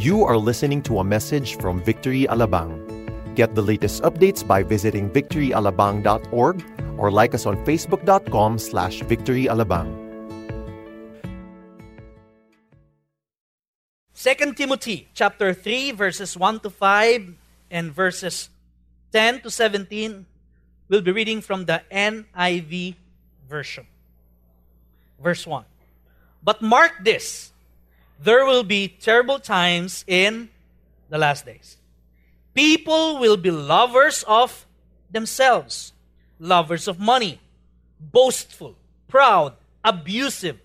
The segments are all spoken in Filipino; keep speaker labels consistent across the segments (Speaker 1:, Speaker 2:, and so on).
Speaker 1: You are listening to a message from Victory Alabang. Get the latest updates by visiting victoryalabang.org or like us on facebook.com slash victoryalabang.
Speaker 2: 2 Timothy chapter 3 verses 1 to 5 and verses 10 to 17 we'll be reading from the NIV version. Verse 1. But mark this there will be terrible times in the last days. People will be lovers of themselves, lovers of money, boastful, proud, abusive,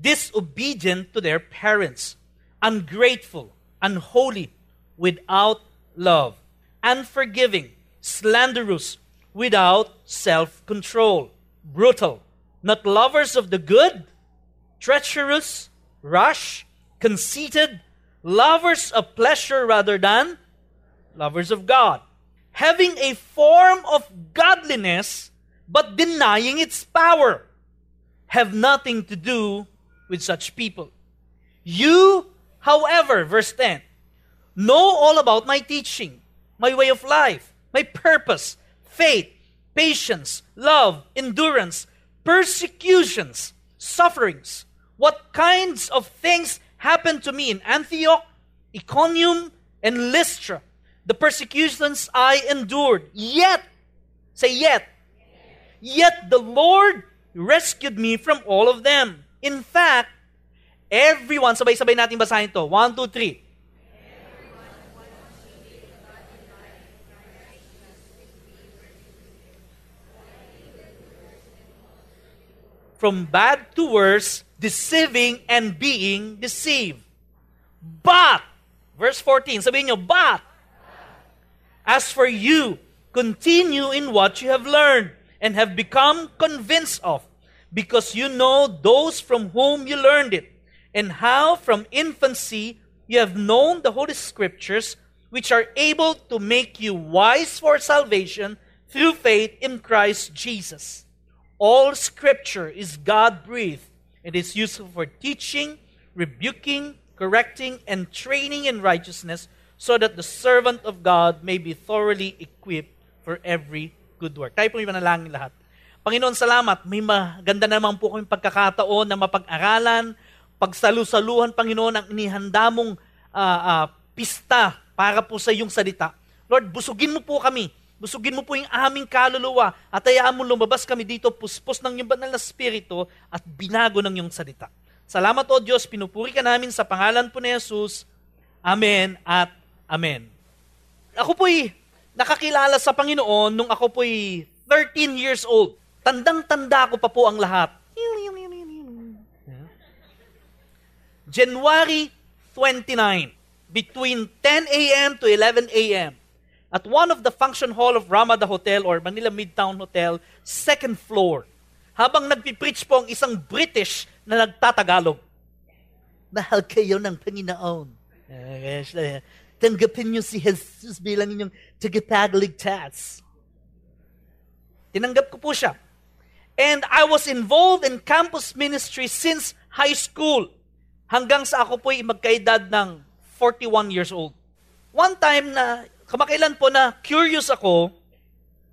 Speaker 2: disobedient to their parents, ungrateful, unholy, without love, unforgiving, slanderous, without self control, brutal, not lovers of the good, treacherous, rash, conceited, lovers of pleasure rather than lovers of God, having a form of godliness but denying its power, have nothing to do with such people. You, however, verse 10, know all about my teaching, my way of life, my purpose, faith, patience, love, endurance, persecutions, sufferings, what kinds of things happened to me in Antioch, Iconium, and Lystra. The persecutions I endured. Yet, say yet, yet the Lord rescued me from all of them. In fact, everyone, sabay-sabay natin basahin to. One, two, three. From bad to worse, deceiving and being deceived. But, verse 14, sabihin nyo, but, as for you, continue in what you have learned and have become convinced of, because you know those from whom you learned it, and how from infancy you have known the Holy Scriptures, which are able to make you wise for salvation through faith in Christ Jesus. All Scripture is God breathed it is useful for teaching, rebuking, correcting, and training in righteousness so that the servant of God may be thoroughly equipped for every good work. Tayo po manalangin lahat. Panginoon, salamat. May maganda naman po kami pagkakataon na mapag-aralan, pagsalusaluhan, Panginoon, ang inihanda mong uh, uh, pista para po sa iyong salita. Lord, busugin mo po kami Busugin mo po yung aming kaluluwa at hayaan mo lumabas kami dito puspos ng iyong banal na spirito at binago ng iyong salita. Salamat o Diyos, pinupuri ka namin sa pangalan po ni Jesus. Amen at Amen. Ako po'y nakakilala sa Panginoon nung ako po'y 13 years old. Tandang-tanda ko pa po ang lahat. January 29, between 10 a.m. to 11 a.m., at one of the function hall of Ramada Hotel or Manila Midtown Hotel, second floor. Habang nagpipreach po ang isang British na nagtatagalog. Mahal kayo ng Panginoon. Uh, tanggapin niyo si Jesus bilang inyong tagapagligtas. Tinanggap ko po siya. And I was involved in campus ministry since high school. Hanggang sa ako po'y magkaedad ng 41 years old. One time na kamakailan po na curious ako,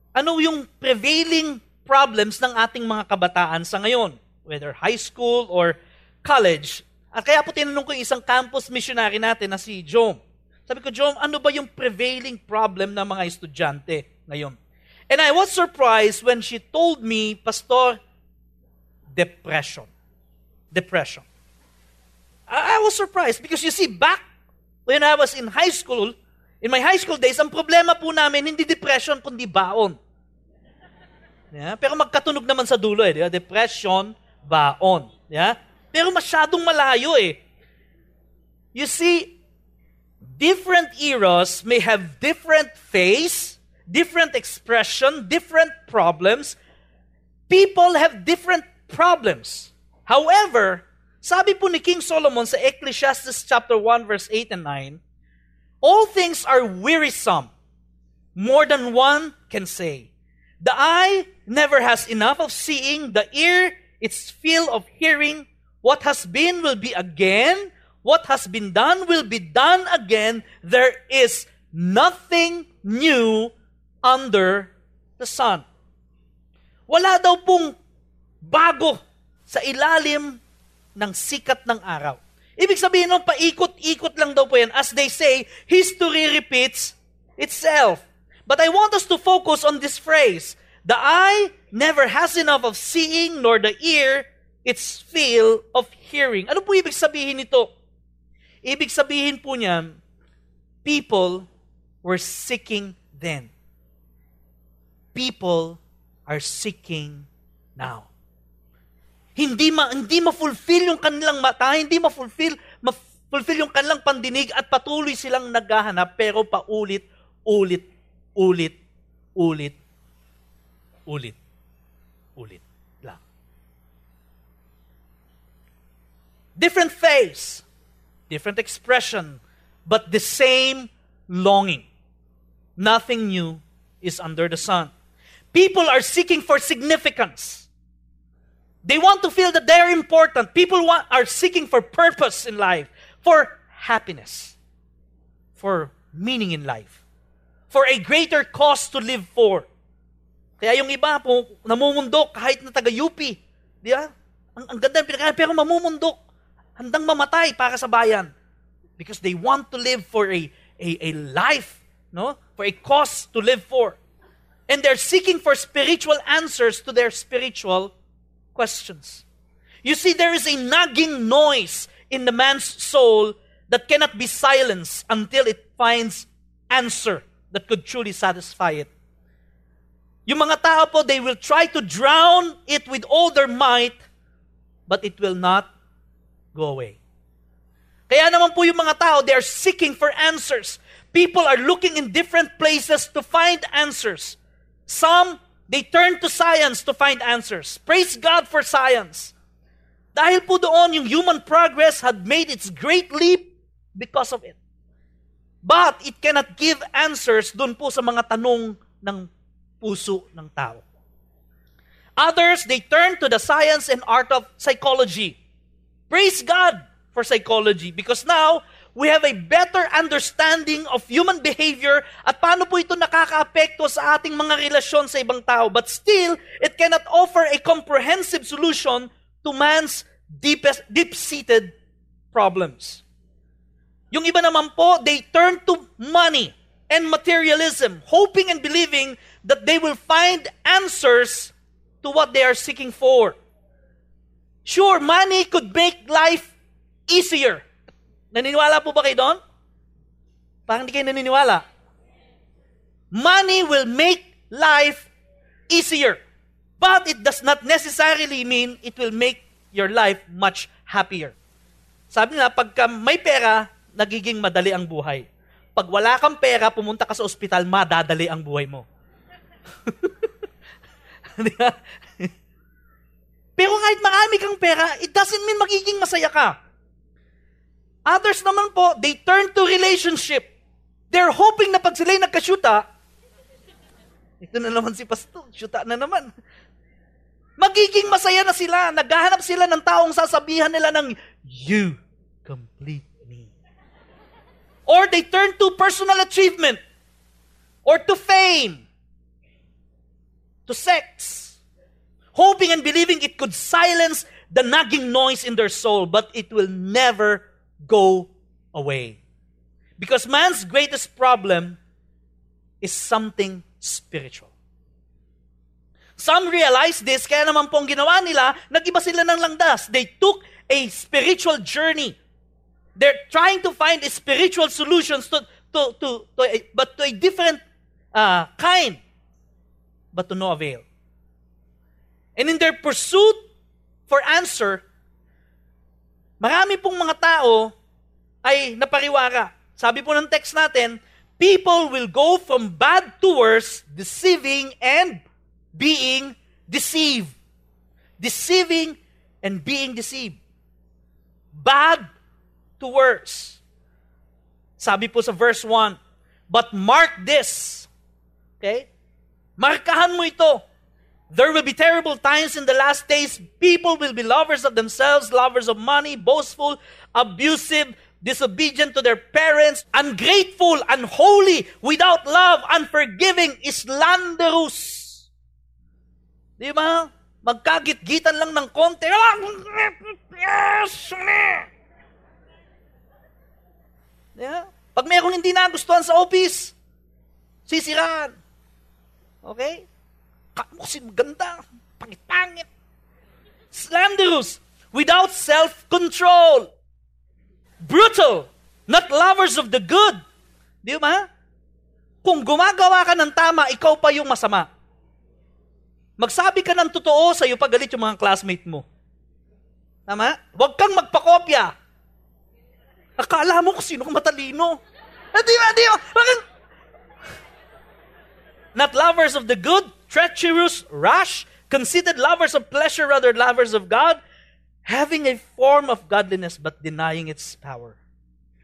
Speaker 2: ano yung prevailing problems ng ating mga kabataan sa ngayon, whether high school or college. At kaya po tinanong ko yung isang campus missionary natin na si Jom. Sabi ko, Jom, ano ba yung prevailing problem ng mga estudyante ngayon? And I was surprised when she told me, Pastor, depression. Depression. I, I was surprised because you see, back when I was in high school, In my high school days, ang problema po namin, hindi depression, kundi baon. Yeah? Pero magkatunog naman sa dulo eh. Diba? Depression, baon. Yeah? Pero masyadong malayo eh. You see, different eras may have different face, different expression, different problems. People have different problems. However, sabi po ni King Solomon sa Ecclesiastes chapter 1 verse 8 and 9, All things are wearisome, more than one can say. The eye never has enough of seeing, the ear its fill of hearing. What has been will be again, What has been done will be done again. There is nothing new under the sun. Wala daw pong bago sa ilalim ng sikat ng araw. Ibig sabihin nung paikot-ikot lang daw po yan. As they say, history repeats itself. But I want us to focus on this phrase. The eye never has enough of seeing, nor the ear its feel of hearing. Ano po ibig sabihin nito? Ibig sabihin po niyan, people were seeking then. People are seeking now. Hindi ma hindi ma-fulfill yung kanilang mata, hindi ma-fulfill ma-fulfill yung kanilang pandinig at patuloy silang naghahanap pero paulit, ulit, ulit, ulit, ulit, ulit lang. Different face, different expression, but the same longing. Nothing new is under the sun. People are seeking for significance. They want to feel that they're important. People want, are seeking for purpose in life, for happiness, for meaning in life, for a greater cause to live for. Kaya yung iba po, namumundok kahit na taga-UP. Di ba? Ang, ang ganda ng pinakain, pero mamumundok. Handang mamatay para sa bayan. Because they want to live for a, a, a life, no? For a cause to live for. And they're seeking for spiritual answers to their spiritual questions. You see, there is a nagging noise in the man's soul that cannot be silenced until it finds answer that could truly satisfy it. Yung mga tao po, they will try to drown it with all their might, but it will not go away. Kaya naman po yung mga tao, they are seeking for answers. People are looking in different places to find answers. Some, they turn to science to find answers. Praise God for science. Dahil po doon, yung human progress had made its great leap because of it. But it cannot give answers doon po sa mga tanong ng puso ng tao. Others, they turn to the science and art of psychology. Praise God for psychology because now we have a better understanding of human behavior at paano po ito nakakaapekto sa ating mga relasyon sa ibang tao. But still, it cannot offer a comprehensive solution to man's deepest, deep-seated problems. Yung iba naman po, they turn to money and materialism, hoping and believing that they will find answers to what they are seeking for. Sure, money could make life easier. Naniniwala po ba kayo doon? Parang hindi kayo naniniwala. Money will make life easier. But it does not necessarily mean it will make your life much happier. Sabi nila, pagka may pera, nagiging madali ang buhay. Pag wala kang pera, pumunta ka sa ospital, madadali ang buhay mo. Pero kahit marami kang pera, it doesn't mean magiging masaya ka. Others naman po, they turn to relationship. They're hoping na pag sila'y nagkasyuta, ito na naman si Pastor, syuta na naman. Magiging masaya na sila. Naghahanap sila ng taong sasabihan nila ng, You complete me. Or they turn to personal achievement. Or to fame to sex, hoping and believing it could silence the nagging noise in their soul, but it will never go away. Because man's greatest problem is something spiritual. Some realize this, kaya naman pong ginawa nila, nag-iba sila ng langdas. They took a spiritual journey. They're trying to find spiritual solutions to, to, to, to a, but to a different uh, kind but to no avail. And in their pursuit for answer, marami pong mga tao ay napariwara. Sabi po ng text natin, people will go from bad to worse, deceiving and being deceived. Deceiving and being deceived. Bad to worse. Sabi po sa verse 1, But mark this. Okay? Markahan mo ito. There will be terrible times in the last days. People will be lovers of themselves, lovers of money, boastful, abusive, disobedient to their parents, ungrateful, unholy, without love, unforgiving, slanderous. Di ba? Magkagit-gitan lang ng konti. Yes! Yeah. Pag mayroong hindi nagustuhan sa office, sisiraan. Okay? Kasi maganda. Pangit-pangit. Slanderous. Without self-control. Brutal. Not lovers of the good. Di ba? Kung gumagawa ka ng tama, ikaw pa yung masama. Magsabi ka ng totoo sa iyo pag galit yung mga classmate mo. Tama? Huwag kang magpakopya. Akala mo kung sino matalino. Eh, di ba, di ba? Not lovers of the good, treacherous, rash, conceited lovers of pleasure rather lovers of God, having a form of godliness but denying its power.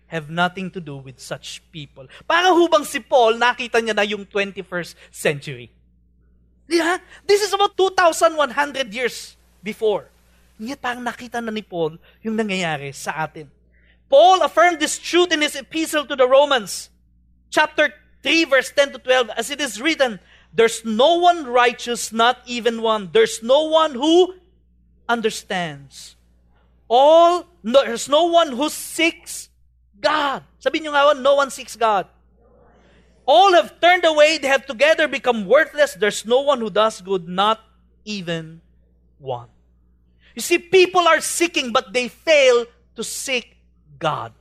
Speaker 2: Have nothing to do with such people. Para hubang si Paul, nakita niya na yung 21st century. Yeah? This is about 2,100 years before. Ngunit parang nakita na ni Paul yung nangyayari sa atin. Paul affirmed this truth in his epistle to the Romans, chapter 3, verse 10 to 12, as it is written, There's no one righteous, not even one. There's no one who understands. All, no, there's no one who seeks God. Sabi nyo nga, no one seeks God. All have turned away, they have together become worthless. There's no one who does good, not even one. You see, people are seeking, but they fail to seek God.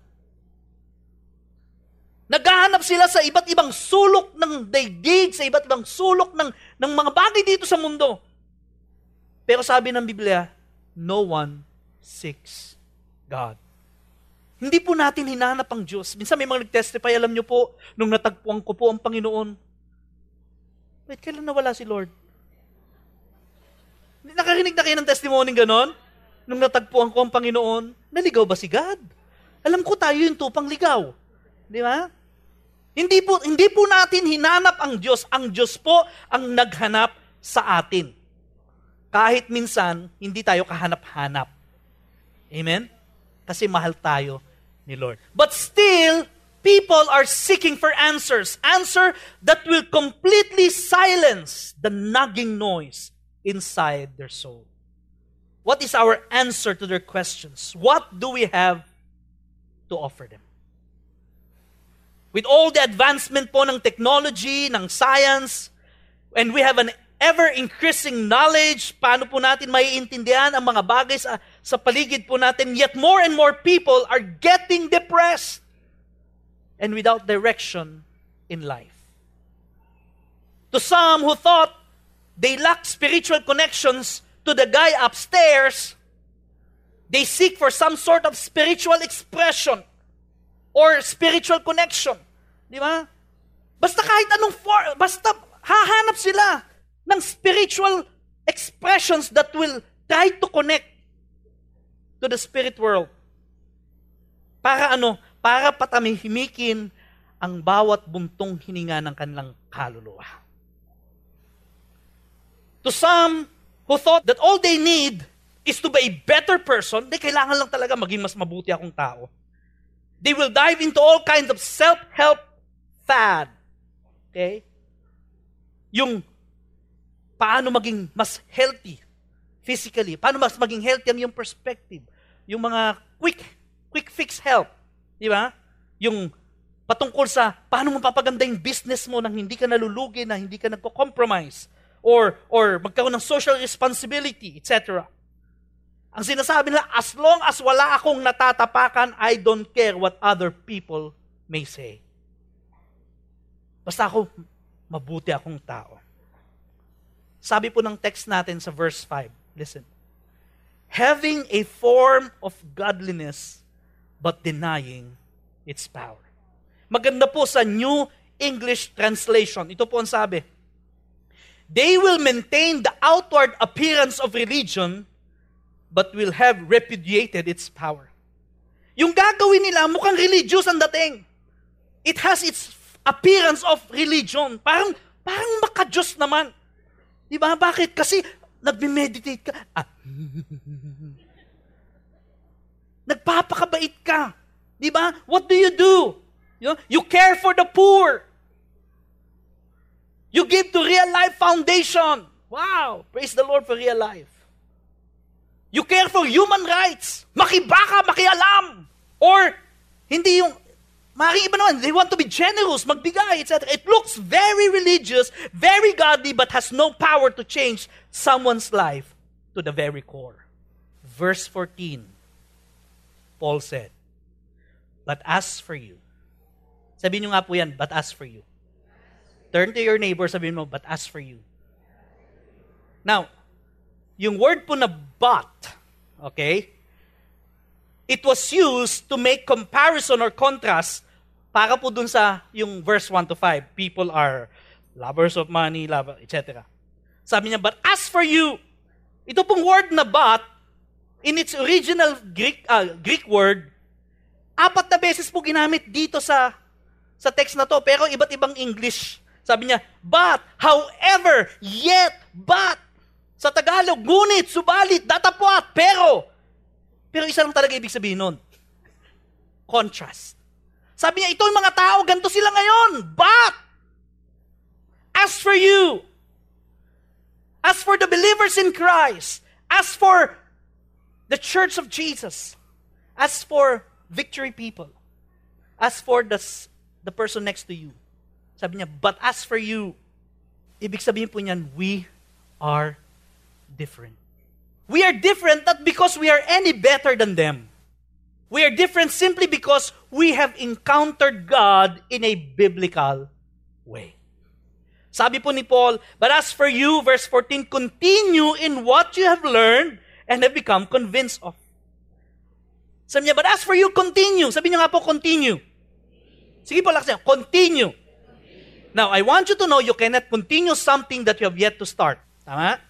Speaker 2: Naghahanap sila sa iba't ibang sulok ng daigdig, sa iba't ibang sulok ng, ng mga bagay dito sa mundo. Pero sabi ng Biblia, no one seeks God. Hindi po natin hinanap ang Diyos. Minsan may mga nag-testify, alam niyo po, nung natagpuan ko po ang Panginoon, wait, kailan nawala si Lord? Nakarinig na kayo ng testimony ganon? Nung natagpuan ko ang Panginoon, naligaw ba si God? Alam ko tayo yung tupang ligaw. Di ba? Hindi po, hindi po natin hinanap ang Diyos. Ang Diyos po ang naghanap sa atin. Kahit minsan, hindi tayo kahanap-hanap. Amen? Kasi mahal tayo ni Lord. But still, people are seeking for answers. Answer that will completely silence the nagging noise inside their soul. What is our answer to their questions? What do we have to offer them. With all the advancement po ng technology, ng science, and we have an ever-increasing knowledge, paano po natin maiintindihan ang mga bagay sa, sa paligid po natin, yet more and more people are getting depressed and without direction in life. To some who thought they lacked spiritual connections to the guy upstairs, They seek for some sort of spiritual expression or spiritual connection. Di ba? Basta kahit anong for, basta hahanap sila ng spiritual expressions that will try to connect to the spirit world. Para ano? Para patamihimikin ang bawat buntong hininga ng kanilang kaluluwa. To some who thought that all they need is to be a better person, di kailangan lang talaga maging mas mabuti akong tao. They will dive into all kinds of self-help fad. Okay? Yung paano maging mas healthy physically, paano mas maging healthy ang yung perspective. Yung mga quick, quick fix help. Di ba? Yung patungkol sa paano mo papaganda yung business mo nang hindi ka nalulugi, na hindi ka nagko-compromise. Or, or magkaroon ng social responsibility, etc. Ang sinasabi nila, as long as wala akong natatapakan, I don't care what other people may say. Basta ako, mabuti akong tao. Sabi po ng text natin sa verse 5, listen. Having a form of godliness, but denying its power. Maganda po sa New English Translation. Ito po ang sabi. They will maintain the outward appearance of religion, but will have repudiated its power. Yung gagawin nila, mukhang religious ang dating. It has its appearance of religion. Parang, parang makajos naman. Di ba? Bakit? Kasi nagme-meditate ka. Ah. Nagpapakabait ka. Di ba? What do you do? You, know, you care for the poor. You give to Real Life Foundation. Wow! Praise the Lord for Real Life. You care for human rights. Makibaka, makialam. Or, hindi yung, maaaring iba naman, they want to be generous, magbigay, etc. It looks very religious, very godly, but has no power to change someone's life to the very core. Verse 14, Paul said, But as for you, sabihin nyo nga po yan, but as for you. Turn to your neighbor, sabihin mo, but as for you. Now, yung word po na but, okay, it was used to make comparison or contrast para po dun sa yung verse 1 to 5. People are lovers of money, lover, etc. Sabi niya, but as for you, ito pong word na but, in its original Greek, uh, Greek word, apat na beses po ginamit dito sa sa text na to, pero iba't ibang English. Sabi niya, but, however, yet, but. Sa Tagalog, ngunit, subalit, datapwat, pero. Pero isa lang talaga ibig sabihin nun. Contrast. Sabi niya, ito yung mga tao, ganito sila ngayon. But, as for you, as for the believers in Christ, as for the church of Jesus, as for victory people, as for the, the person next to you, sabi niya, but as for you, ibig sabihin po niyan, we are different. We are different not because we are any better than them. We are different simply because we have encountered God in a biblical way. Sabi po ni Paul, but as for you, verse 14, continue in what you have learned and have become convinced of. Sabi niya, but as for you, continue. Sabi niya nga po, continue. Sige po, laksan. Continue. Now, I want you to know you cannot continue something that you have yet to start. Tama?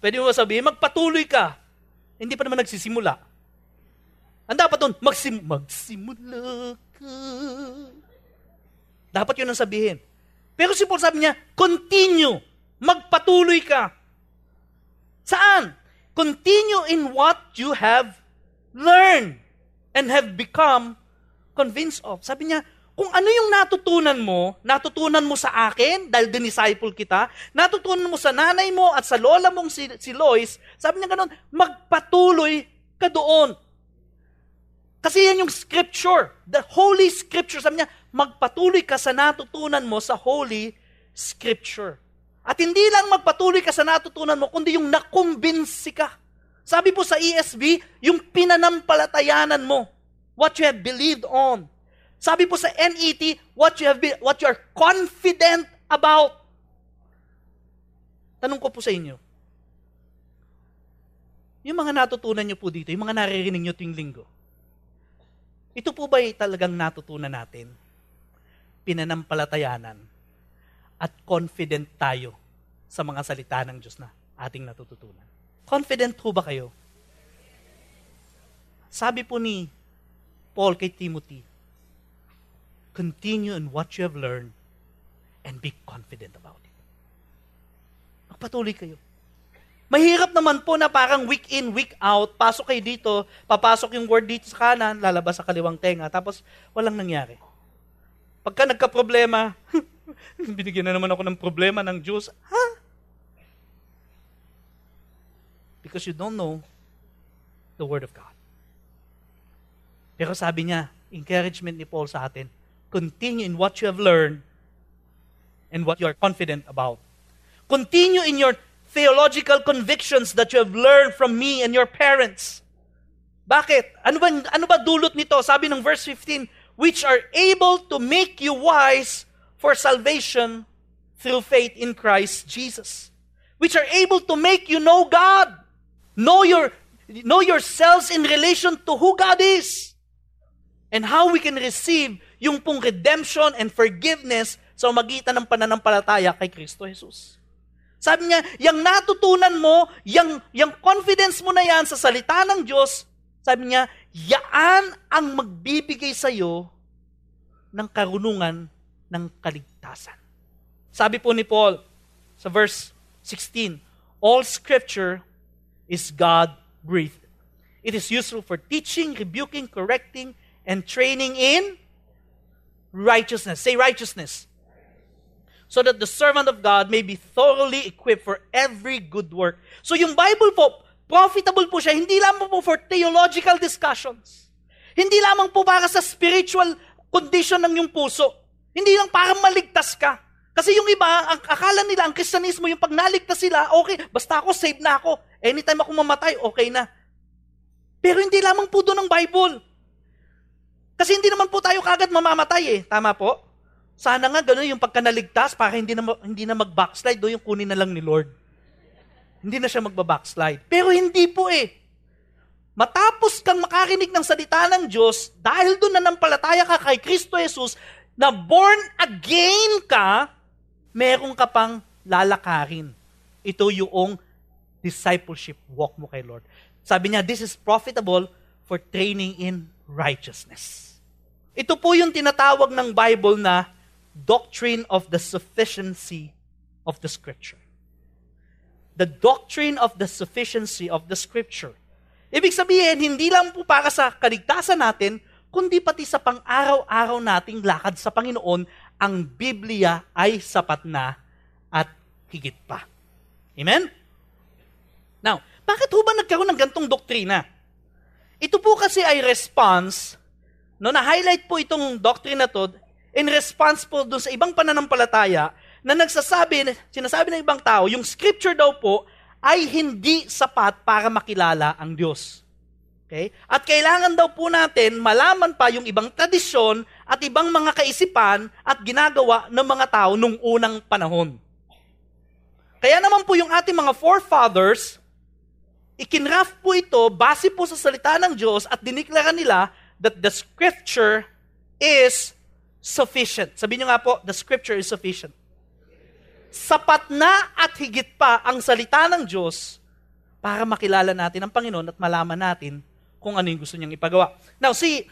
Speaker 2: Pwede mo sabihin, magpatuloy ka. Hindi pa naman nagsisimula. Ang dapat doon, magsim magsimula ka. Dapat yun ang sabihin. Pero si Paul sabi niya, continue. Magpatuloy ka. Saan? Continue in what you have learned and have become convinced of. Sabi niya, kung ano yung natutunan mo, natutunan mo sa akin dahil dinisciple kita, natutunan mo sa nanay mo at sa lola mong si, si Lois, sabi niya ganun, magpatuloy ka doon. Kasi yan yung scripture, the holy scripture. Sabi niya, magpatuloy ka sa natutunan mo sa holy scripture. At hindi lang magpatuloy ka sa natutunan mo, kundi yung nakumbinsi ka. Sabi po sa ESV, yung pinanampalatayanan mo, what you have believed on. Sabi po sa NET, what you have been, what you are confident about. Tanong ko po sa inyo. Yung mga natutunan nyo po dito, yung mga naririnig nyo tuwing linggo, ito po ba talagang natutunan natin? Pinanampalatayanan at confident tayo sa mga salita ng Diyos na ating natututunan. Confident po ba kayo? Sabi po ni Paul kay Timothy, continue in what you have learned and be confident about it. Magpatuloy kayo. Mahirap naman po na parang week in, week out, pasok kayo dito, papasok yung word dito sa kanan, lalabas sa kaliwang tenga, tapos walang nangyari. Pagka nagka-problema, binigyan na naman ako ng problema ng Diyos. Ha? Because you don't know the Word of God. Pero sabi niya, encouragement ni Paul sa atin, Continue in what you have learned and what you are confident about. Continue in your theological convictions that you have learned from me and your parents. Bakit? Ano ba, ano ba dulot nito? Sabi ng verse 15, which are able to make you wise for salvation through faith in Christ Jesus. Which are able to make you know God. Know your know yourselves in relation to who God is. And how we can receive yung pong redemption and forgiveness sa magitan ng pananampalataya kay Kristo Jesus. Sabi niya, yung natutunan mo, yung, yung confidence mo na yan sa salita ng Diyos, sabi niya, yaan ang magbibigay sa iyo ng karunungan ng kaligtasan. Sabi po ni Paul sa verse 16, all scripture is God-breathed. It is useful for teaching, rebuking, correcting, and training in righteousness. Say righteousness. So that the servant of God may be thoroughly equipped for every good work. So yung Bible po, profitable po siya, hindi lamang po for theological discussions. Hindi lamang po para sa spiritual condition ng yung puso. Hindi lang para maligtas ka. Kasi yung iba, ang akala nila, ang Kristyanismo, yung pag naligtas sila, okay, basta ako, save na ako. Anytime ako mamatay, okay na. Pero hindi lamang po doon ang Bible. Kasi hindi naman po tayo kagad mamamatay eh. Tama po? Sana nga ganun yung pagkanaligtas para hindi na, hindi na mag-backslide do yung kunin na lang ni Lord. Hindi na siya magba-backslide. Pero hindi po eh. Matapos kang makarinig ng salita ng Diyos, dahil doon na nampalataya ka kay Kristo Jesus, na born again ka, meron ka pang lalakarin. Ito yung discipleship walk mo kay Lord. Sabi niya, this is profitable for training in righteousness. Ito po yung tinatawag ng Bible na doctrine of the sufficiency of the Scripture. The doctrine of the sufficiency of the Scripture. Ibig sabihin, hindi lang po para sa kaligtasan natin, kundi pati sa pang-araw-araw nating lakad sa Panginoon, ang Biblia ay sapat na at higit pa. Amen? Now, bakit ho ba nagkaroon ng gantong doktrina? Ito po kasi ay response No, na-highlight po itong doctrine na to in response po doon sa ibang pananampalataya na nagsasabi, sinasabi ng ibang tao, yung scripture daw po ay hindi sapat para makilala ang Diyos. Okay? At kailangan daw po natin malaman pa yung ibang tradisyon at ibang mga kaisipan at ginagawa ng mga tao nung unang panahon. Kaya naman po yung ating mga forefathers, ikinraft po ito base po sa salita ng Diyos at diniklara nila that the scripture is sufficient. Sabihin nyo nga po, the scripture is sufficient. Sapat na at higit pa ang salita ng Diyos para makilala natin ang Panginoon at malaman natin kung ano yung gusto niyang ipagawa. Now, si,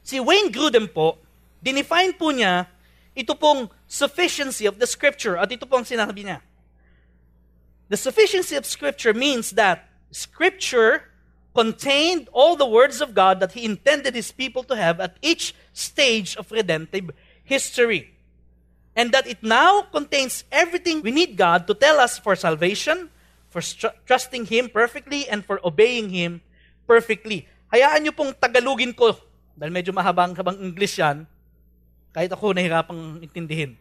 Speaker 2: si Wayne Grudem po, dinefine po niya ito pong sufficiency of the scripture at ito pong sinabi niya. The sufficiency of scripture means that scripture contained all the words of God that He intended His people to have at each stage of redemptive history. And that it now contains everything we need God to tell us for salvation, for str- trusting Him perfectly, and for obeying Him perfectly. Hayaan niyo pong Tagalogin ko, dahil medyo mahabang-habang English yan, kahit ako nahirapang intindihin.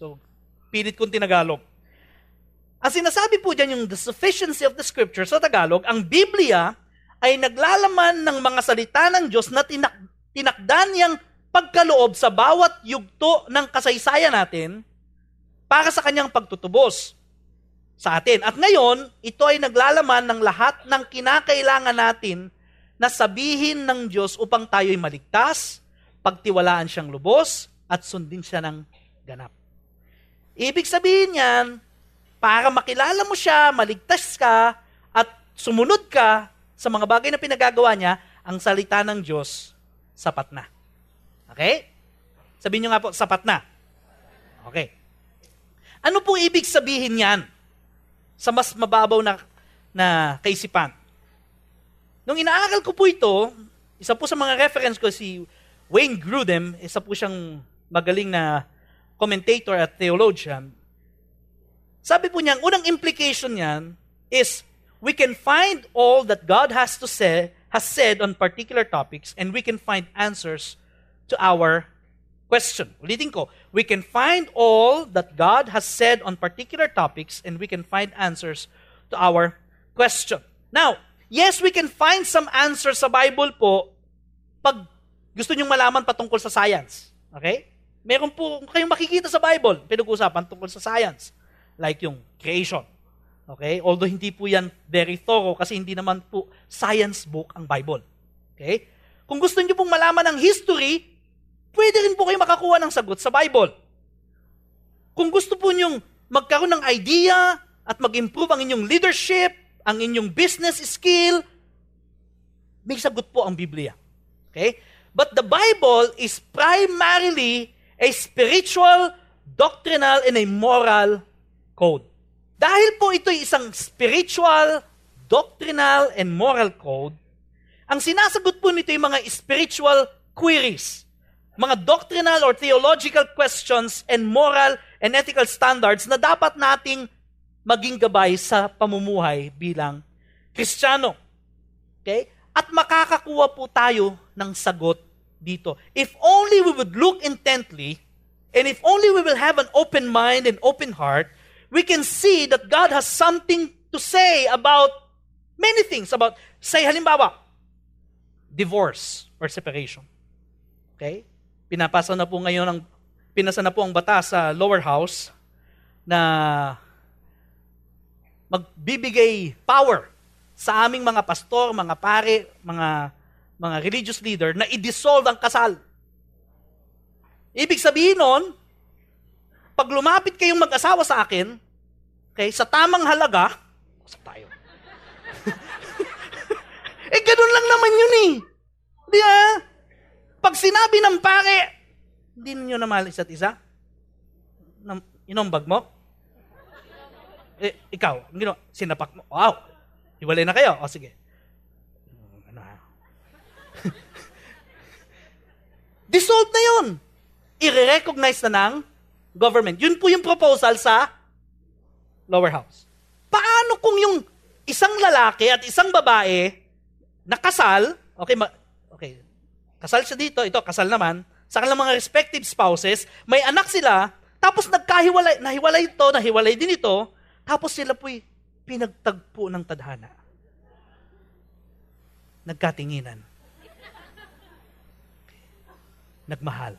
Speaker 2: So, pilit kong tinagalog. Ang sinasabi po dyan yung the sufficiency of the scripture sa Tagalog, ang Biblia ay naglalaman ng mga salita ng Diyos na tinak tinakdan niyang pagkaloob sa bawat yugto ng kasaysayan natin para sa kanyang pagtutubos sa atin. At ngayon, ito ay naglalaman ng lahat ng kinakailangan natin na sabihin ng Diyos upang tayo'y maligtas, pagtiwalaan siyang lubos, at sundin siya ng ganap. Ibig sabihin yan, para makilala mo siya, maligtas ka, at sumunod ka sa mga bagay na pinagagawa niya, ang salita ng Diyos, sapat na. Okay? Sabihin nyo nga po, sapat na. Okay. Ano po ibig sabihin yan sa mas mababaw na, na kaisipan? Nung inaaral ko po ito, isa po sa mga reference ko si Wayne Grudem, isa po siyang magaling na commentator at theologian. Sabi po niya, ang unang implication niyan is we can find all that God has to say, has said on particular topics, and we can find answers to our question. Ulitin ko, we can find all that God has said on particular topics, and we can find answers to our question. Now, yes, we can find some answers sa Bible po pag gusto nyong malaman patungkol sa science. Okay? Meron po kayong makikita sa Bible, pinag-uusapan tungkol sa science. Like yung creation, Okay? Although hindi po yan very thorough kasi hindi naman po science book ang Bible. Okay? Kung gusto niyo pong malaman ang history, pwede rin po kayo makakuha ng sagot sa Bible. Kung gusto po niyong magkaroon ng idea at mag-improve ang inyong leadership, ang inyong business skill, may sagot po ang Biblia. Okay? But the Bible is primarily a spiritual, doctrinal, and a moral code. Dahil po ito'y isang spiritual, doctrinal, and moral code, ang sinasagot po nito yung mga spiritual queries, mga doctrinal or theological questions and moral and ethical standards na dapat nating maging gabay sa pamumuhay bilang Kristiyano. Okay? At makakakuha po tayo ng sagot dito. If only we would look intently, and if only we will have an open mind and open heart, we can see that God has something to say about many things. About, say halimbawa, divorce or separation. Okay? Pinapasa na po ngayon ang pinasa na po ang batas sa lower house na magbibigay power sa aming mga pastor, mga pare, mga mga religious leader na i-dissolve ang kasal. Ibig sabihin nun, pag lumapit kayong mag-asawa sa akin, okay, sa tamang halaga, sa tayo. Eh, ganun lang naman yun eh. Di ba? Pag sinabi ng pare, hindi ninyo na mahal isa't isa? Inombag mo? Eh, ikaw, gino, sinapak mo. Wow, hiwalay na kayo. O sige. Ano? Dissolved na yun. I-recognize na ng government. Yun po yung proposal sa lower house. Paano kung yung isang lalaki at isang babae nakasal, okay, ma- okay, kasal siya dito, ito, kasal naman, sa kanilang mga respective spouses, may anak sila, tapos nagkahiwalay, nahiwalay ito, nahiwalay din ito, tapos sila po'y pinagtagpo ng tadhana. Nagkatinginan. Nagmahal.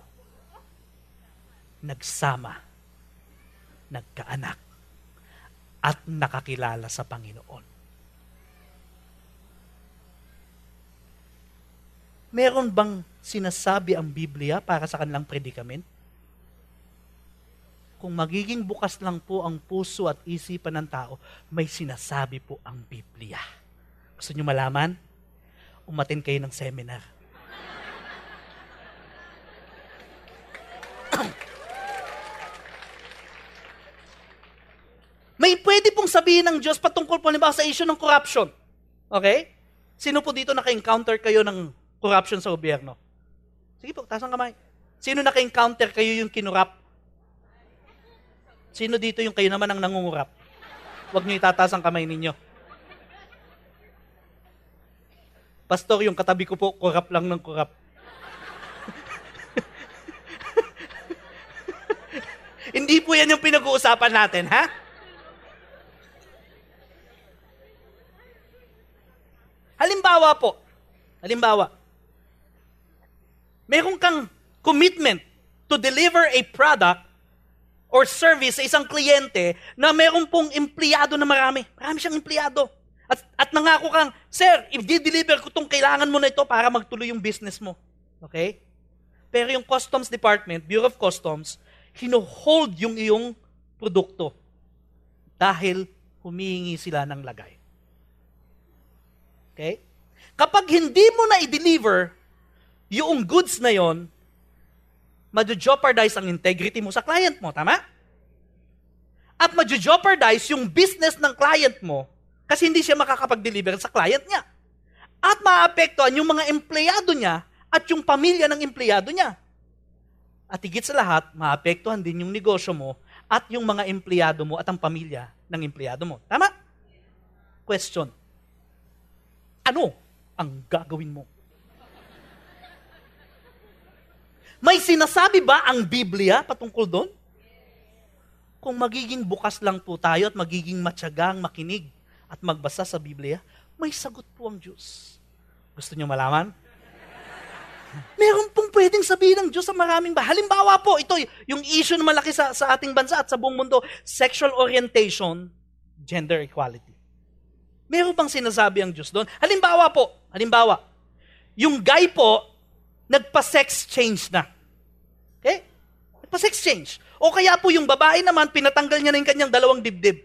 Speaker 2: Nagsama. Nagkaanak. At nakakilala sa Panginoon. Meron bang sinasabi ang Biblia para sa kanilang predicament? Kung magiging bukas lang po ang puso at isipan ng tao, may sinasabi po ang Biblia. Gusto nyo malaman? Umatin kayo ng seminar. May pwede pong sabihin ng Diyos patungkol po sa issue ng corruption. Okay? Sino po dito naka-encounter kayo ng corruption sa gobyerno? Sige po, taas ang kamay. Sino naka-encounter kayo yung kinurap? Sino dito yung kayo naman ang nangungurap? Huwag niyo itataas ang kamay ninyo. Pastor, yung katabi ko po, kurap lang ng kurap. Hindi po yan yung pinag-uusapan natin, ha? Halimbawa po, halimbawa, meron kang commitment to deliver a product or service sa isang kliyente na meron pong empleyado na marami. Marami siyang empleyado. At, at nangako kang, Sir, if di-deliver ko itong kailangan mo na ito para magtuloy yung business mo. Okay? Pero yung Customs Department, Bureau of Customs, hino-hold yung iyong produkto dahil humihingi sila ng lagay. Okay? Kapag hindi mo na i-deliver yung goods na yon, madjo-jeopardize ang integrity mo sa client mo, tama? At madjo-jeopardize yung business ng client mo kasi hindi siya makakapag-deliver sa client niya. At maapektuhan yung mga empleyado niya at yung pamilya ng empleyado niya. At higit sa lahat, maapektuhan din yung negosyo mo at yung mga empleyado mo at ang pamilya ng empleyado mo. Tama? Question. Ano ang gagawin mo? May sinasabi ba ang Biblia patungkol doon? Kung magiging bukas lang po tayo at magiging matyagang makinig at magbasa sa Biblia, may sagot po ang Diyos. Gusto niyo malaman? Meron pong pwedeng sabihin ng Diyos sa maraming ba. Halimbawa po, ito yung issue na malaki sa, sa ating bansa at sa buong mundo, sexual orientation, gender equality. Meron bang sinasabi ang Diyos doon? Halimbawa po, halimbawa, yung guy po, nagpa-sex change na. Okay? Nagpa-sex change. O kaya po yung babae naman, pinatanggal niya na yung kanyang dalawang dibdib.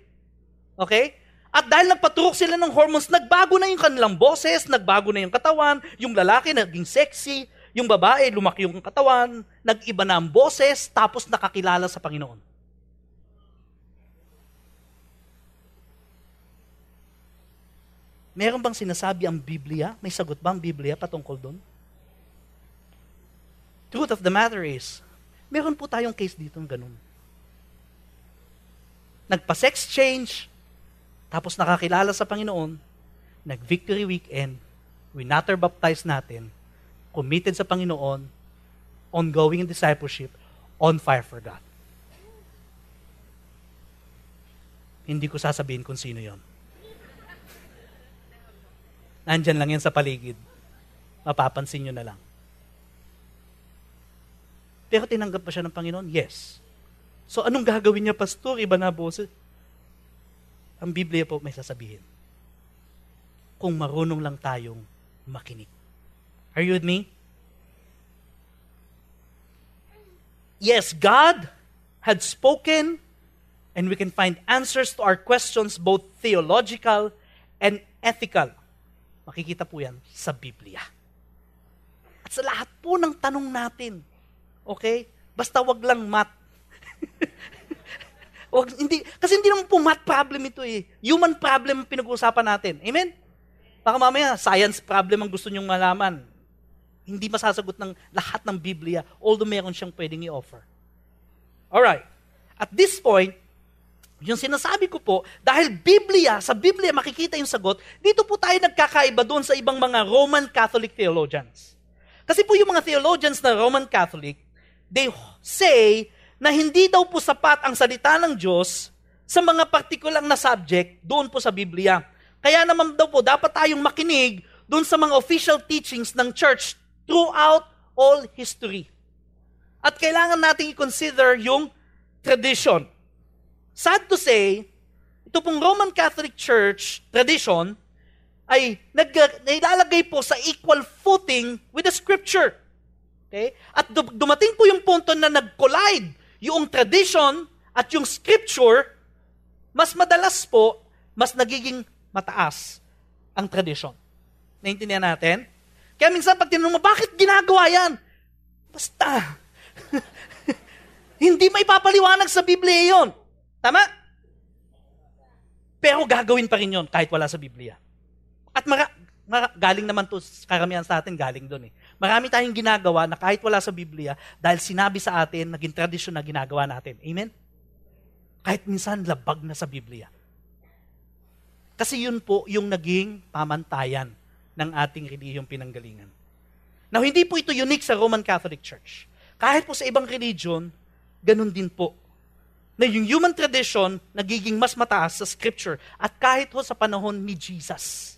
Speaker 2: Okay? At dahil nagpaturok sila ng hormones, nagbago na yung kanilang boses, nagbago na yung katawan, yung lalaki naging sexy, yung babae lumaki yung katawan, nag-iba na ang boses, tapos nakakilala sa Panginoon. Meron bang sinasabi ang Biblia? May sagot ba ang Biblia patungkol doon? Truth of the matter is, meron po tayong case dito ng ganun. Nagpa-sex change, tapos nakakilala sa Panginoon, nag-victory weekend, winater baptize natin, committed sa Panginoon, ongoing in discipleship, on fire for God. Hindi ko sasabihin kung sino yon. Nandyan lang yan sa paligid. Mapapansin nyo na lang. Pero tinanggap pa siya ng Panginoon? Yes. So anong gagawin niya, Pastor? Iba na boses. Ang Biblia po may sasabihin. Kung marunong lang tayong makinig. Are you with me? Yes, God had spoken and we can find answers to our questions both theological and ethical. Makikita po yan sa Biblia. At sa lahat po ng tanong natin, okay? Basta wag lang math. wag, hindi, kasi hindi naman po math problem ito eh. Human problem ang pinag-uusapan natin. Amen? Baka mamaya, science problem ang gusto nyong malaman. Hindi masasagot ng lahat ng Biblia, although meron siyang pwedeng i-offer. Alright. At this point, yung sinasabi ko po, dahil Biblia, sa Biblia makikita yung sagot, dito po tayo nagkakaiba doon sa ibang mga Roman Catholic theologians. Kasi po yung mga theologians na Roman Catholic, they say na hindi daw po sapat ang salita ng Diyos sa mga partikulang na subject doon po sa Biblia. Kaya naman daw po, dapat tayong makinig doon sa mga official teachings ng church throughout all history. At kailangan nating i-consider yung tradition sad to say, ito pong Roman Catholic Church tradition ay nag, nailalagay po sa equal footing with the Scripture. Okay? At dumating po yung punto na nag-collide yung tradition at yung Scripture, mas madalas po, mas nagiging mataas ang tradition. Naintindihan natin? Kaya minsan pag tinanong mo, bakit ginagawa yan? Basta. Hindi may papaliwanag sa Biblia yon. Tama? Pero gagawin pa rin yon kahit wala sa Biblia. At mara, mara, galing naman to, karamihan sa atin galing doon eh. Marami tayong ginagawa na kahit wala sa Biblia, dahil sinabi sa atin, naging tradisyon na ginagawa natin. Amen? Kahit minsan labag na sa Biblia. Kasi yun po yung naging pamantayan ng ating relihiyong pinanggalingan. Now, hindi po ito unique sa Roman Catholic Church. Kahit po sa ibang religion, ganun din po na yung human tradition nagiging mas mataas sa scripture at kahit ho sa panahon ni Jesus.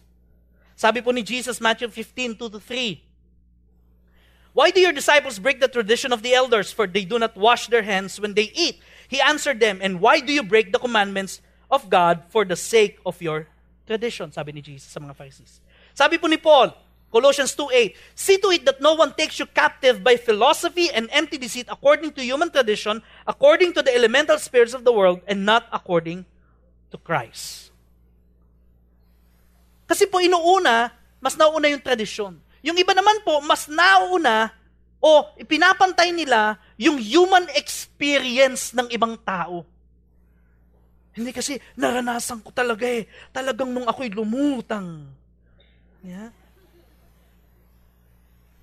Speaker 2: Sabi po ni Jesus, Matthew 15, 2 to 3, Why do your disciples break the tradition of the elders, for they do not wash their hands when they eat? He answered them, And why do you break the commandments of God for the sake of your tradition? Sabi ni Jesus sa mga Pharisees. Sabi po ni Paul, Colossians 2.8, See to it that no one takes you captive by philosophy and empty deceit according to human tradition, according to the elemental spirits of the world, and not according to Christ. Kasi po inuuna, mas nauna yung tradisyon. Yung iba naman po, mas nauna o ipinapantay nila yung human experience ng ibang tao. Hindi kasi naranasan ko talaga eh. Talagang nung ako'y lumutang. Yeah?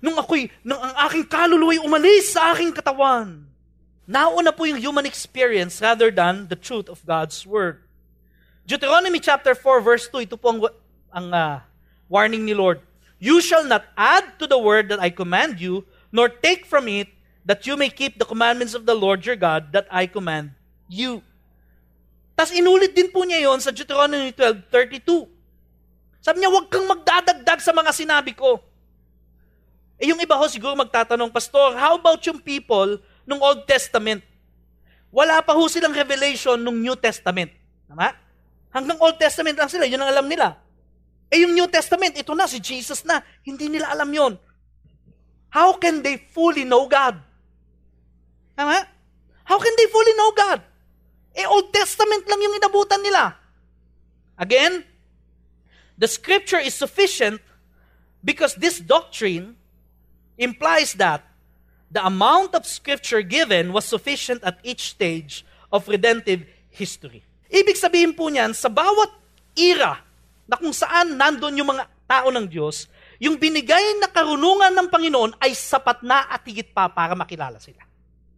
Speaker 2: Nung ako'y, nung ang aking kaluluwa'y umalis sa aking katawan. Nauna po yung human experience rather than the truth of God's Word. Deuteronomy chapter 4 verse 2, ito po ang, ang uh, warning ni Lord. You shall not add to the word that I command you, nor take from it, that you may keep the commandments of the Lord your God that I command you. Tapos inulit din po niya yon sa Deuteronomy 12.32. Sabi niya, huwag kang magdadagdag sa mga sinabi ko. Eh yung iba ho siguro magtatanong, Pastor, how about yung people nung Old Testament? Wala pa ho silang revelation nung New Testament. Tama? Hanggang Old Testament lang sila, yun ang alam nila. Eh yung New Testament, ito na, si Jesus na. Hindi nila alam yon. How can they fully know God? Tama? How can they fully know God? Eh Old Testament lang yung inabutan nila. Again, the scripture is sufficient because this doctrine implies that the amount of scripture given was sufficient at each stage of redemptive history. Ibig sabihin po niyan, sa bawat era na kung saan nandun yung mga tao ng Diyos, yung binigay na karunungan ng Panginoon ay sapat na at higit pa para makilala sila.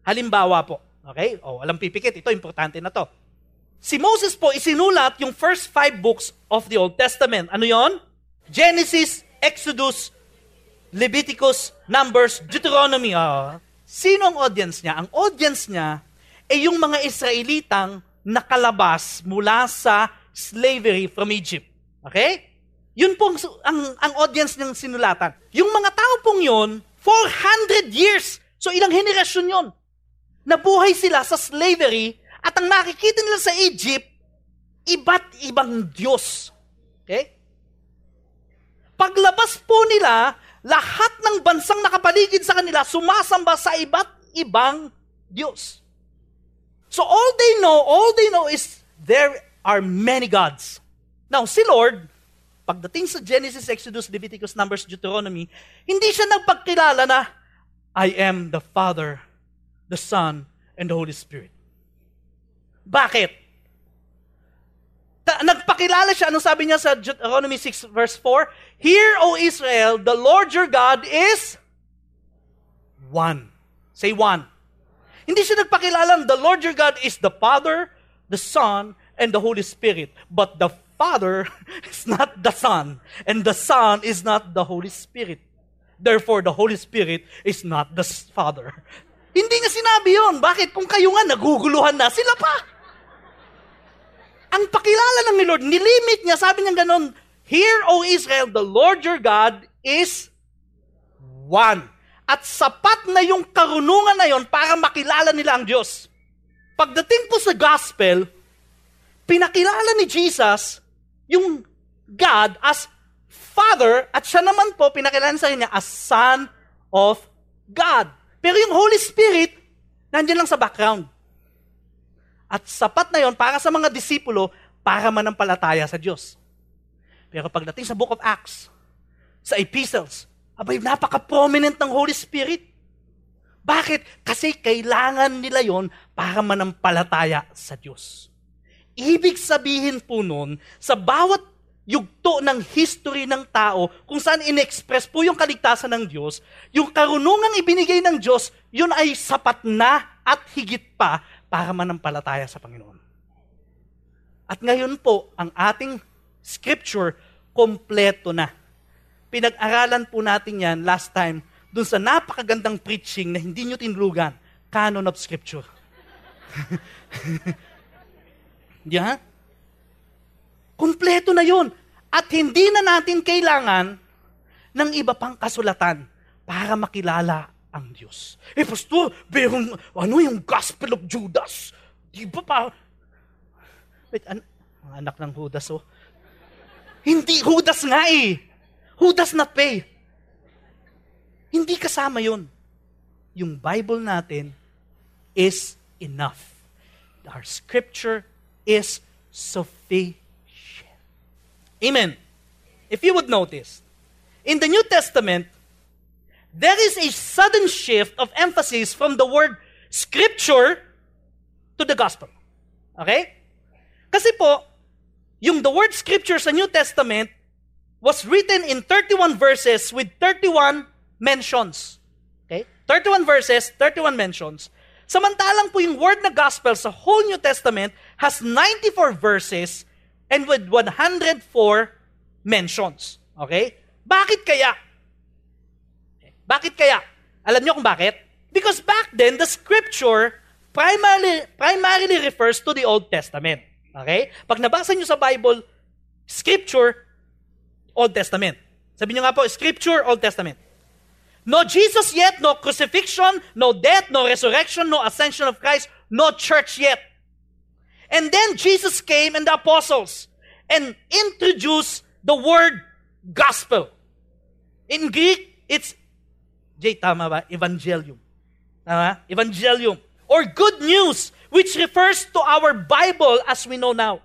Speaker 2: Halimbawa po, okay? O, oh, alam pipikit, ito, importante na to. Si Moses po isinulat yung first five books of the Old Testament. Ano yon? Genesis, Exodus, Leviticus, Numbers, Deuteronomy. Uh, sino ang audience niya? Ang audience niya ay yung mga Israelitang nakalabas mula sa slavery from Egypt. Okay? Yun pong ang, ang audience ng sinulatan. Yung mga tao pong yun, 400 years. So ilang henerasyon yon? Nabuhay sila sa slavery at ang nakikita nila sa Egypt, iba't ibang Diyos. Okay? Paglabas po nila, lahat ng bansang nakapaligid sa kanila sumasamba sa iba't ibang Diyos. So all they know, all they know is there are many gods. Now, si Lord, pagdating sa Genesis, Exodus, Leviticus, Numbers, Deuteronomy, hindi siya nagpagkilala na, I am the Father, the Son, and the Holy Spirit. Bakit? Ta- nagpakilala siya, ano sabi niya sa Deuteronomy 6 verse 4? Hear, O Israel, the Lord your God is one. Say one. Hindi siya nagpakilala, the Lord your God is the Father, the Son, and the Holy Spirit. But the Father is not the Son, and the Son is not the Holy Spirit. Therefore, the Holy Spirit is not the Father. Hindi niya sinabi yon. Bakit? Kung kayo nga naguguluhan na, sila pa. Ang pakilala ng ni Lord, nilimit niya, sabi niya ganon, Hear, O Israel, the Lord your God is one. At sapat na yung karunungan na yon para makilala nila ang Diyos. Pagdating po sa gospel, pinakilala ni Jesus yung God as Father at siya naman po pinakilala sa kanya as Son of God. Pero yung Holy Spirit, nandiyan lang sa background. At sapat na yon para sa mga disipulo para manampalataya sa Diyos. Pero pagdating sa Book of Acts, sa epistles, abay, napaka-prominent ng Holy Spirit. Bakit? Kasi kailangan nila yon para manampalataya sa Diyos. Ibig sabihin po nun, sa bawat yugto ng history ng tao, kung saan in-express po yung kaligtasan ng Diyos, yung karunungang ibinigay ng Diyos, yun ay sapat na at higit pa para manampalataya sa Panginoon. At ngayon po, ang ating scripture, kompleto na. Pinag-aralan po natin yan last time dun sa napakagandang preaching na hindi nyo tinlugan, canon of scripture. Di ha? Kompleto na yun. At hindi na natin kailangan ng iba pang kasulatan para makilala ang Diyos. Eh, pastor, merong, ano yung Gospel of Judas? Di ba pa? Wait, an- anak ng Judas, oh. Hindi, Judas nga eh. Judas not pay. Hindi kasama yon. Yung Bible natin is enough. Our scripture is sufficient. Amen. If you would notice, in the New Testament, there is a sudden shift of emphasis from the word scripture to the gospel. Okay? Kasi po, yung the word scripture sa New Testament was written in 31 verses with 31 mentions. Okay? 31 verses, 31 mentions. Samantalang po yung word na gospel sa whole New Testament has 94 verses and with 104 mentions. Okay? Bakit kaya? Bakit kaya? Alam niyo kung bakit? Because back then, the scripture primarily, primarily refers to the Old Testament. Okay? Pag nabasa niyo sa Bible, scripture, Old Testament. Sabi niyo nga po, scripture, Old Testament. No Jesus yet, no crucifixion, no death, no resurrection, no ascension of Christ, no church yet. And then Jesus came and the apostles and introduced the word gospel. In Greek, it's Jay, tama ba? Evangelium. Tama? Evangelium. Or good news, which refers to our Bible as we know now.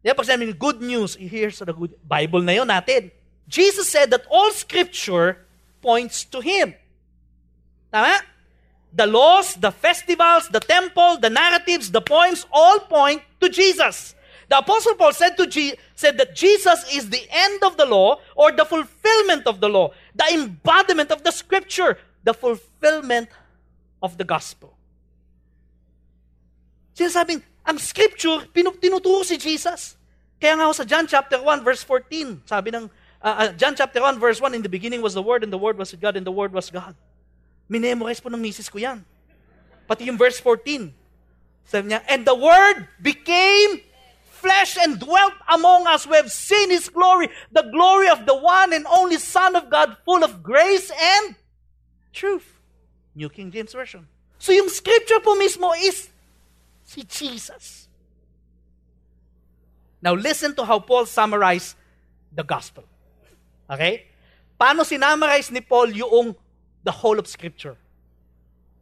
Speaker 2: Diba pag sabi good news, here's the good Bible na yun natin. Jesus said that all scripture points to Him. Tama? The laws, the festivals, the temple, the narratives, the poems, all point to Jesus. The Apostle Paul said to, G- said that Jesus is the end of the law or the fulfillment of the law, the embodiment of the scripture, the fulfillment of the gospel. Sinasabing, ang scripture, tinuturo si Jesus. Kaya nga sa John chapter 1 verse 14, sabi ng uh, John chapter 1 verse 1, in the beginning was the Word, and the Word was God, and the Word was God. Minemorize po ng misis ko yan. Pati yung verse 14. Sabi niya, and the Word became flesh and dwelt among us. We have seen His glory, the glory of the one and only Son of God, full of grace and truth. New King James Version. So yung scripture po mismo is si Jesus. Now listen to how Paul summarized the gospel. Okay? Paano sinamarize ni Paul yung the whole of scripture?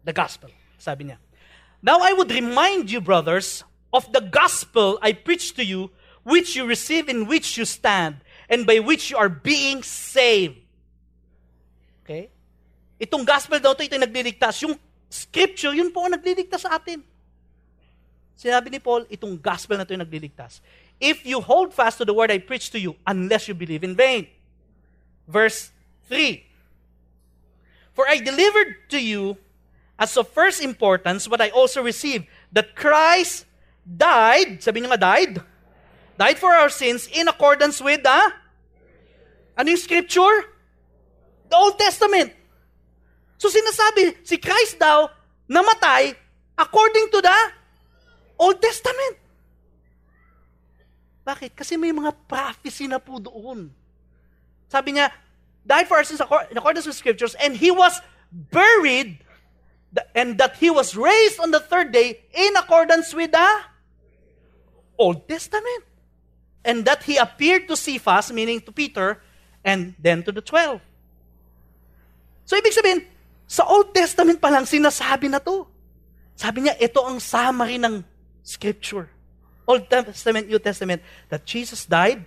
Speaker 2: The gospel, sabi niya. Now I would remind you, brothers, of the gospel I preached to you, which you receive, in which you stand, and by which you are being saved. Okay? Itong gospel daw ito, ito yung nagliligtas. Yung scripture, yun po ang nagliligtas sa atin. Sinabi ni Paul, itong gospel na ito yung nagliligtas. If you hold fast to the word I preached to you, unless you believe in vain. Verse 3. For I delivered to you as of first importance what I also received, that Christ died, sabi niya nga died, died for our sins in accordance with the, ano yung scripture? The Old Testament. So sinasabi, si Christ daw, namatay according to the Old Testament. Bakit? Kasi may mga prophecy na po doon. Sabi niya, died for our sins in accordance with scriptures, and he was buried, and that he was raised on the third day in accordance with the Old Testament. And that he appeared to Cephas, meaning to Peter, and then to the twelve. So ibig sabihin, sa Old Testament pa lang sinasabi na to. Sabi niya, ito ang summary ng Scripture. Old Testament, New Testament, that Jesus died,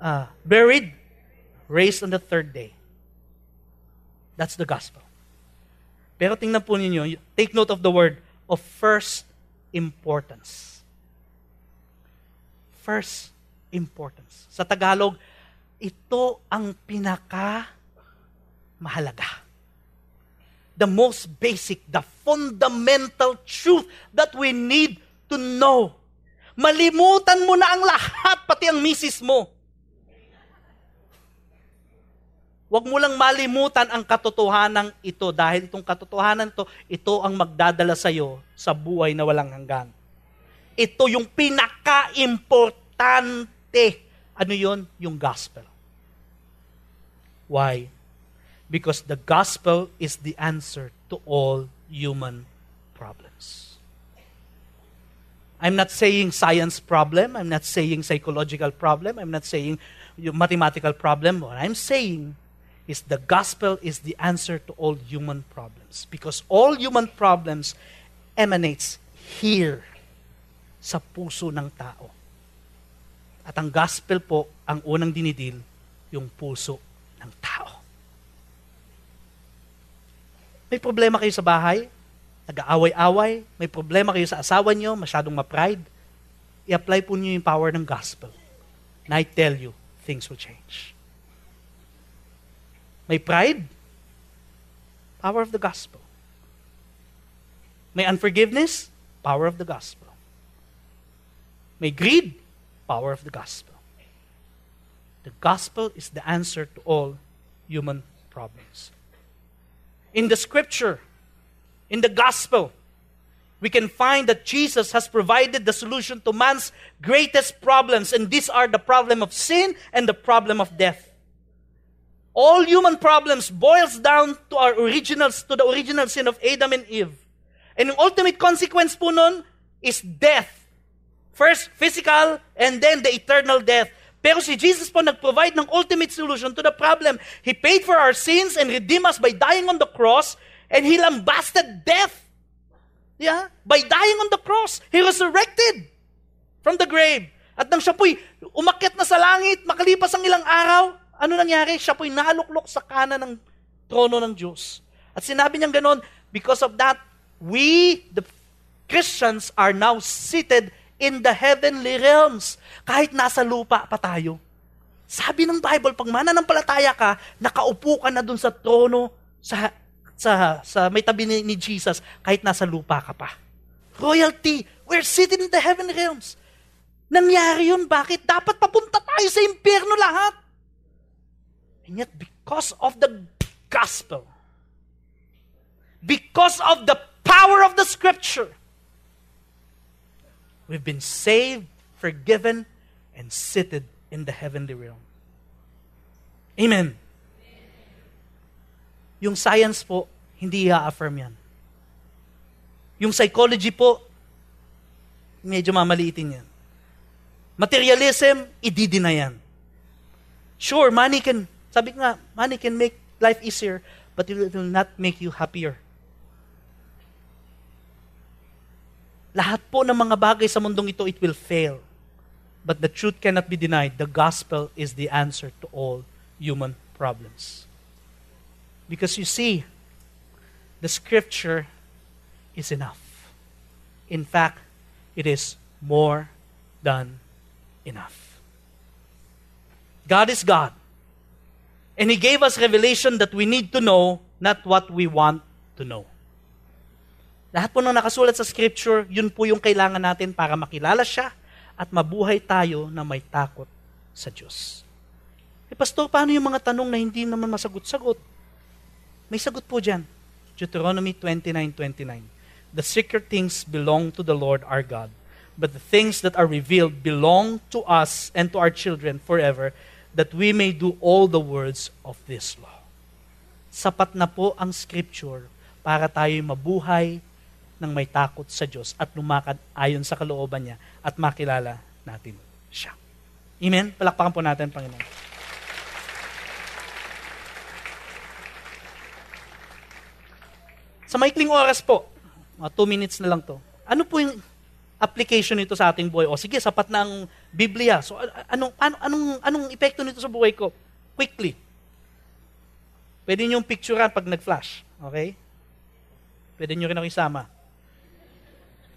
Speaker 2: uh, buried, raised on the third day. That's the gospel. Pero tingnan po ninyo, take note of the word of first importance first importance. Sa Tagalog, ito ang pinaka mahalaga. The most basic, the fundamental truth that we need to know. Malimutan mo na ang lahat, pati ang misis mo. Huwag mo lang malimutan ang katotohanan ito dahil itong katotohanan to, ito ang magdadala sa iyo sa buhay na walang hanggan. Ito yung pinaka-importante. Ano yon? Yung gospel. Why? Because the gospel is the answer to all human problems. I'm not saying science problem. I'm not saying psychological problem. I'm not saying mathematical problem. What I'm saying is the gospel is the answer to all human problems. Because all human problems emanates here sa puso ng tao. At ang gospel po, ang unang dinidil, yung puso ng tao. May problema kayo sa bahay, nag-aaway-away, may problema kayo sa asawa nyo, masyadong ma-pride, i-apply po niyo yung power ng gospel. And I tell you, things will change. May pride, power of the gospel. May unforgiveness, power of the gospel. May greed, power of the gospel. The gospel is the answer to all human problems. In the scripture, in the gospel, we can find that Jesus has provided the solution to man's greatest problems, and these are the problem of sin and the problem of death. All human problems boils down to our originals, to the original sin of Adam and Eve. And the ultimate consequence po nun is death First, physical, and then the eternal death. Pero si Jesus po nag-provide ng ultimate solution to the problem. He paid for our sins and redeemed us by dying on the cross, and He lambasted death. Yeah? By dying on the cross, He resurrected from the grave. At nang siya po'y umakyat na sa langit, makalipas ang ilang araw, ano nangyari? Siya po'y naluklok sa kanan ng trono ng Diyos. At sinabi niyang ganon, because of that, we, the Christians, are now seated in the heavenly realms. Kahit nasa lupa pa tayo. Sabi ng Bible, pag mananampalataya ka, nakaupo ka na dun sa trono, sa, sa, sa may tabi ni, ni Jesus, kahit nasa lupa ka pa. Royalty. We're sitting in the heavenly realms. Nangyari yun. Bakit? Dapat papunta tayo sa impyerno lahat. And yet, because of the gospel, because of the power of the scripture, we've been saved, forgiven, and seated in the heavenly realm. Amen. Yung science po, hindi i-affirm yan. Yung psychology po, medyo mamaliitin yan. Materialism, ididina yan. Sure, money can sabi nga, money can make life easier, but it will not make you happier. Lahat po ng mga bagay sa mundong ito, it will fail. But the truth cannot be denied. The gospel is the answer to all human problems. Because you see, the scripture is enough. In fact, it is more than enough. God is God. And He gave us revelation that we need to know, not what we want to know. Lahat po ng nakasulat sa Scripture, yun po yung kailangan natin para makilala siya at mabuhay tayo na may takot sa Diyos. Eh, Pastor, paano yung mga tanong na hindi naman masagot-sagot? May sagot po dyan. Deuteronomy 29.29 The secret things belong to the Lord our God, but the things that are revealed belong to us and to our children forever, that we may do all the words of this law. Sapat na po ang scripture para tayo mabuhay ng may takot sa Diyos at lumakad ayon sa kalooban niya at makilala natin siya. Amen? Palakpakan po natin, Panginoon. Sa maikling oras po, mga two minutes na lang to, ano po yung application nito sa ating buhay. O sige, sapat na ang Biblia. So anong anong anong anong epekto nito sa buhay ko? Quickly. Pwede niyo picturean pag nag-flash, okay? Pwede niyo rin ako isama.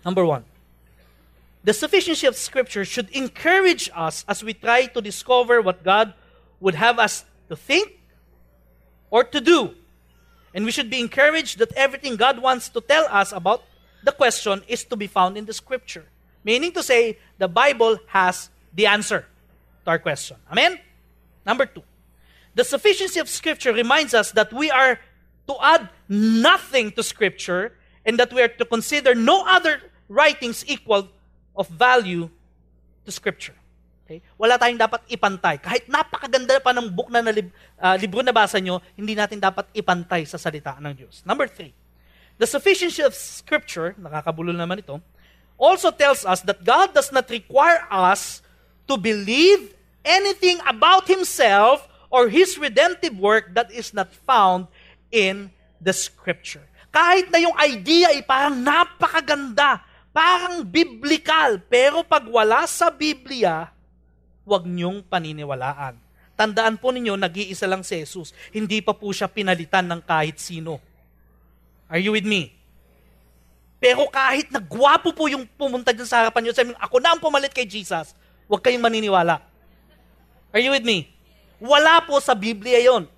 Speaker 2: Number one, the sufficiency of Scripture should encourage us as we try to discover what God would have us to think or to do. And we should be encouraged that everything God wants to tell us about the question is to be found in the scripture. Meaning to say, the Bible has the answer to our question. Amen? Number two, the sufficiency of scripture reminds us that we are to add nothing to scripture and that we are to consider no other writings equal of value to scripture. Okay? Wala tayong dapat ipantay. Kahit napakaganda pa ng book na, na lib, uh, libro na basa nyo, hindi natin dapat ipantay sa salita ng Diyos. Number three, The sufficiency of Scripture, nakakabulol naman ito, also tells us that God does not require us to believe anything about Himself or His redemptive work that is not found in the Scripture. Kahit na yung idea ay parang napakaganda, parang biblical, pero pag wala sa Biblia, huwag niyong paniniwalaan. Tandaan po ninyo, nag-iisa lang si Jesus. Hindi pa po siya pinalitan ng kahit sino. Are you with me? Pero kahit nagwapo po yung pumunta dyan sa harapan nyo, sabi ako na ang pumalit kay Jesus, huwag kayong maniniwala. Are you with me? Wala po sa Biblia yon.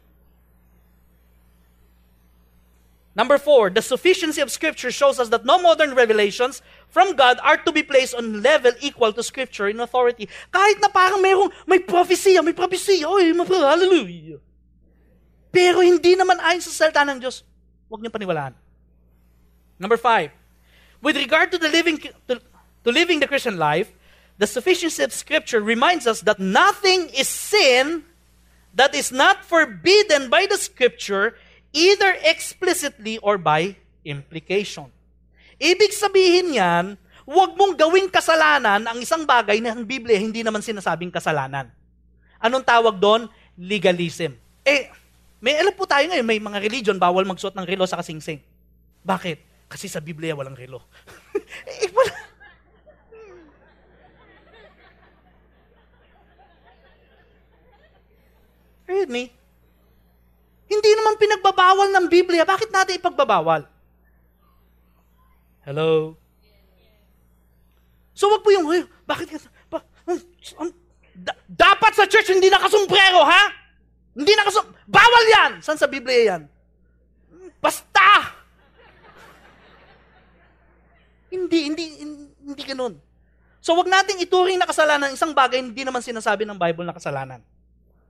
Speaker 2: Number four, the sufficiency of Scripture shows us that no modern revelations from God are to be placed on level equal to Scripture in authority. Kahit na parang mayroong, may prophecy, may prophecy, oy, hallelujah. Pero hindi naman ayon sa salita ng Diyos. Huwag niyo paniwalaan. Number five, with regard to the living to, to living the Christian life, the sufficiency of Scripture reminds us that nothing is sin that is not forbidden by the Scripture, either explicitly or by implication. Ibig sabihin yan, huwag mong gawing kasalanan ang isang bagay na ang Biblia hindi naman sinasabing kasalanan. Anong tawag doon? Legalism. Eh, may alam po tayo ngayon, may mga religion, bawal magsuot ng relo sa kasingsing. Bakit? Kasi sa Biblia walang relo. eh, wala. Read me. Hindi naman pinagbabawal ng Biblia. Bakit natin ipagbabawal? Hello? So wag po yung, "Ay, bakit ka, ba, um, da- dapat sa church hindi nakasumbrero, ha? Hindi nakasum... Bawal yan! Saan sa Biblia yan? Basta! Hindi, hindi, hindi ganun. So wag nating ituring na kasalanan isang bagay hindi naman sinasabi ng Bible na kasalanan.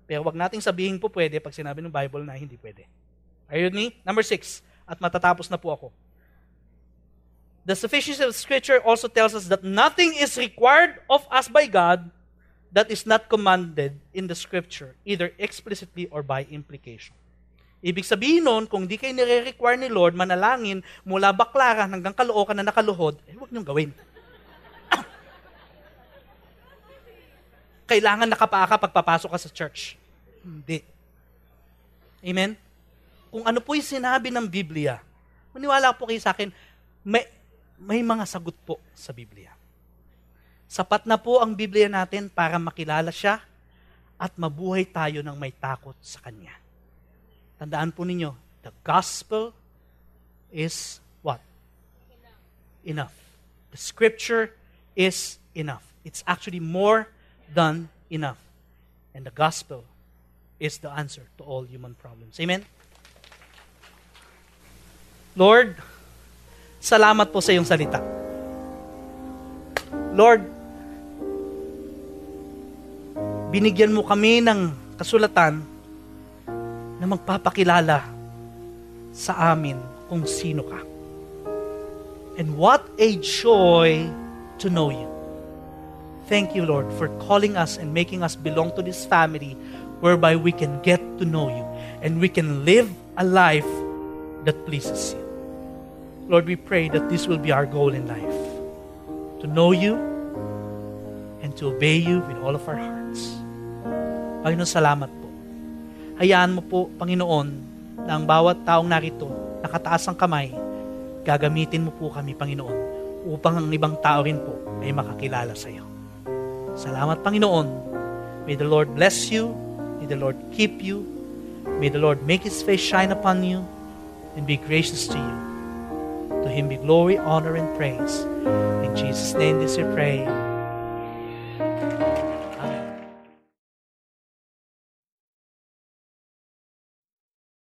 Speaker 2: Pero wag nating sabihin po pwede pag sinabi ng Bible na hindi pwede. Are you with me? Number six. At matatapos na po ako. The sufficiency of Scripture also tells us that nothing is required of us by God that is not commanded in the Scripture, either explicitly or by implication. Ibig sabihin nun, kung di kayo nire-require ni Lord manalangin mula baklaran hanggang kalookan na nakaluhod, eh huwag niyong gawin. Kailangan nakapaa ka pagpapasok ka sa church. Hindi. Amen? Kung ano po yung sinabi ng Biblia, maniwala po kayo sa akin, may, may mga sagot po sa Biblia. Sapat na po ang Biblia natin para makilala siya at mabuhay tayo ng may takot sa Kanya. Tandaan po ninyo, the gospel is what? Enough. The scripture is enough. It's actually more than enough. And the gospel is the answer to all human problems. Amen? Lord, salamat po sa iyong salita. Lord, binigyan mo kami ng kasulatan na magpapakilala sa amin kung sino ka. And what a joy to know you. Thank you, Lord, for calling us and making us belong to this family whereby we can get to know you and we can live a life that pleases you. Lord, we pray that this will be our goal in life to know you and to obey you with all of our hearts. Panginoon, salamat po. Hayaan mo po, Panginoon, na ang bawat taong narito, nakataas ang kamay, gagamitin mo po kami, Panginoon, upang ang ibang tao rin po ay makakilala sa iyo. Salamat, Panginoon. May the Lord bless you. May the Lord keep you. May the Lord make His face shine upon you and be gracious to you. To Him be glory, honor, and praise. In Jesus' name this we pray.